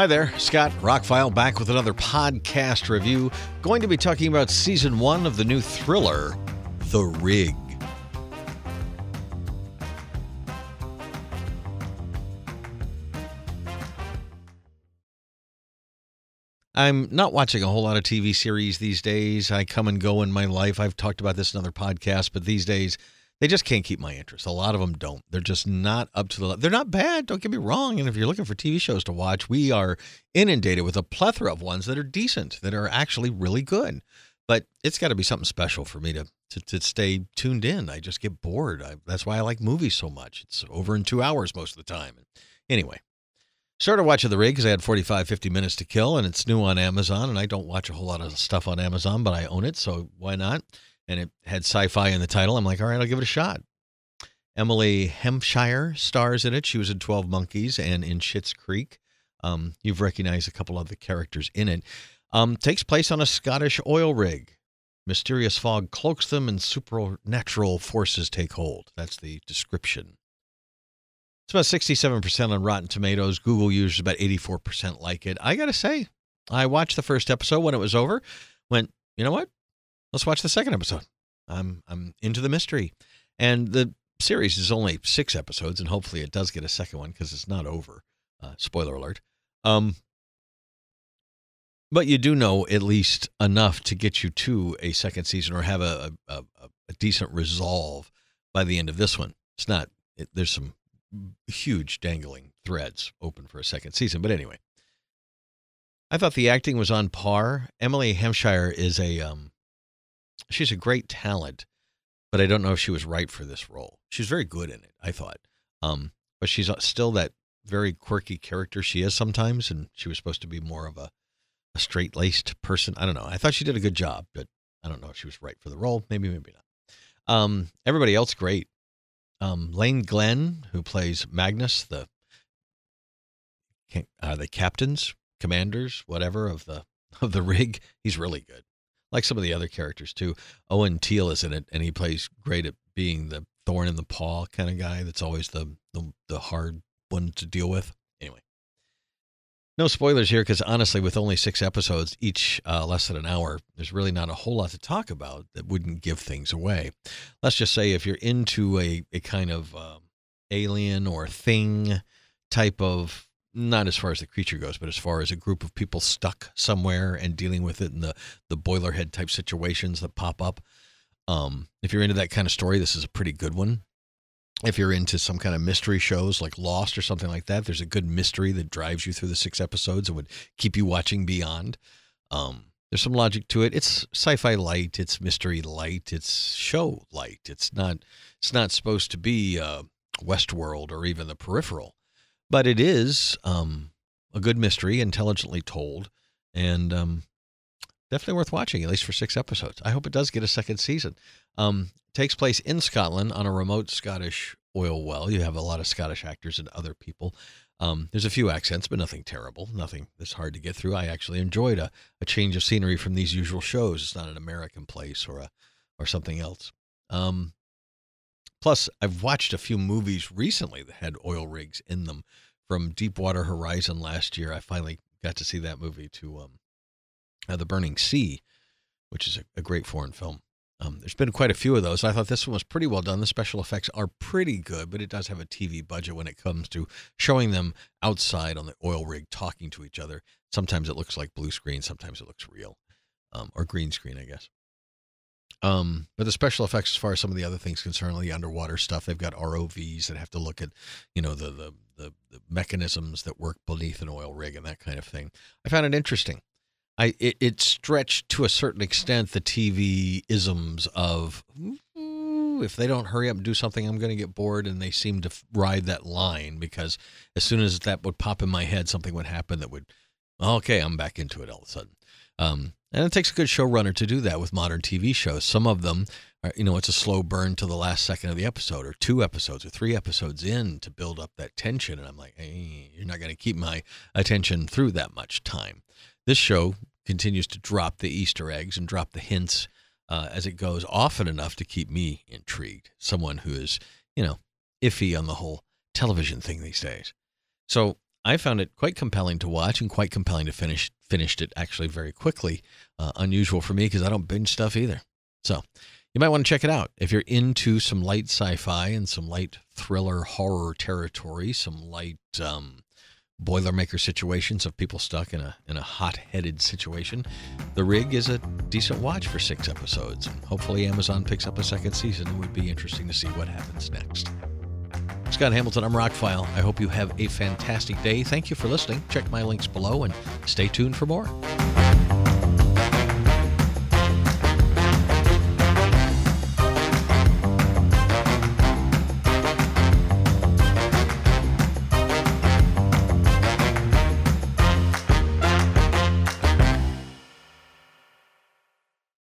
Hi there, Scott Rockfile back with another podcast review. Going to be talking about season one of the new thriller, The Rig. I'm not watching a whole lot of TV series these days. I come and go in my life. I've talked about this in other podcasts, but these days they just can't keep my interest. A lot of them don't. They're just not up to the. They're not bad, don't get me wrong. And if you're looking for TV shows to watch, we are inundated with a plethora of ones that are decent, that are actually really good. But it's got to be something special for me to, to, to stay tuned in. I just get bored. I, that's why I like movies so much. It's over in two hours most of the time. Anyway, started watching The Rig because I had 45, 50 minutes to kill, and it's new on Amazon. And I don't watch a whole lot of stuff on Amazon, but I own it, so why not? And it had sci-fi in the title. I'm like, all right, I'll give it a shot. Emily Hampshire stars in it. She was in 12 Monkeys and in Schitt's Creek. Um, you've recognized a couple of the characters in it. Um, takes place on a Scottish oil rig. Mysterious fog cloaks them and supernatural forces take hold. That's the description. It's about 67% on Rotten Tomatoes. Google users about 84% like it. I got to say, I watched the first episode when it was over, went, you know what? Let's watch the second episode. I'm I'm into the mystery, and the series is only six episodes, and hopefully it does get a second one because it's not over. Uh, spoiler alert. Um, but you do know at least enough to get you to a second season or have a a, a, decent resolve by the end of this one. It's not. It, there's some huge dangling threads open for a second season, but anyway. I thought the acting was on par. Emily Hampshire is a um, she's a great talent, but I don't know if she was right for this role. She's very good in it, I thought. Um, but she's uh, still that very quirky character she is sometimes, and she was supposed to be more of a, a straight laced person. I don't know. I thought she did a good job, but I don't know if she was right for the role. Maybe, maybe not. Um, everybody else great. Um, Iain Glen, who plays Magnus, the uh, the captains, commanders, whatever of the of the rig, he's really good like some of the other characters too. Owen Teale is in it, and he plays great at being the thorn in the paw kind of guy. That's always the the, the hard one to deal with. Anyway, no spoilers here because honestly, with only six episodes, each uh, less than an hour, there's really not a whole lot to talk about that wouldn't give things away. Let's just say if you're into a a kind of uh, alien or thing type of not as far as the creature goes, but as far as a group of people stuck somewhere and dealing with it in the the boilerhead type situations that pop up. Um, if you're into that kind of story, this is a pretty good one. If you're into some kind of mystery shows like Lost or something like that, there's a good mystery that drives you through the six episodes and would keep you watching beyond. Um, there's some logic to it. It's sci-fi light, it's mystery light, it's show light. It's not it's not supposed to be uh, Westworld or even the Peripheral but it is um, a good mystery, intelligently told, and um, definitely worth watching, at least for six episodes. I hope it does get a second season. Um, takes place in Scotland on a remote Scottish oil well. You have a lot of Scottish actors and other people. Um, there's a few accents, but nothing terrible, nothing that's hard to get through. I actually enjoyed a, a change of scenery from these usual shows. It's not an American place or a or something else. Um, Plus, I've watched a few movies recently that had oil rigs in them. From Deepwater Horizon last year, I finally got to see that movie to um, uh, The Burning Sea, which is a, a great foreign film. Um, there's been quite a few of those. I thought this one was pretty well done. The special effects are pretty good, but it does have a TV budget when it comes to showing them outside on the oil rig talking to each other. Sometimes it looks like blue screen, sometimes it looks real, um, or green screen, I guess. Um, but the special effects, as far as some of the other things concerned, the underwater stuff, they've got ROVs that have to look at, you know, the, the the the mechanisms that work beneath an oil rig and that kind of thing. I found it interesting. I it, it stretched to a certain extent the TV isms of if they don't hurry up and do something, I'm going to get bored, and they seem to ride that line because as soon as that would pop in my head, something would happen that would, okay, I'm back into it all of a sudden. Um, and it takes a good showrunner to do that with modern TV shows. Some of them, are, you know, it's a slow burn to the last second of the episode, or two episodes, or three episodes in to build up that tension. And I'm like, hey, you're not going to keep my attention through that much time. This show continues to drop the Easter eggs and drop the hints uh, as it goes often enough to keep me intrigued. Someone who is, you know, iffy on the whole television thing these days. So I found it quite compelling to watch and quite compelling to finish. Finished it actually very quickly. Uh, unusual for me because I don't binge stuff either. So you might want to check it out if you're into some light sci-fi and some light thriller horror territory, some light um, Boilermaker situations of people stuck in a in a hot-headed situation. The Rig is a decent watch for six episodes, hopefully Amazon picks up a second season. It would be interesting to see what happens next. Scott Hamilton, I'm Rockfile. I hope you have a fantastic day. Thank you for listening. Check my links below and stay tuned for more.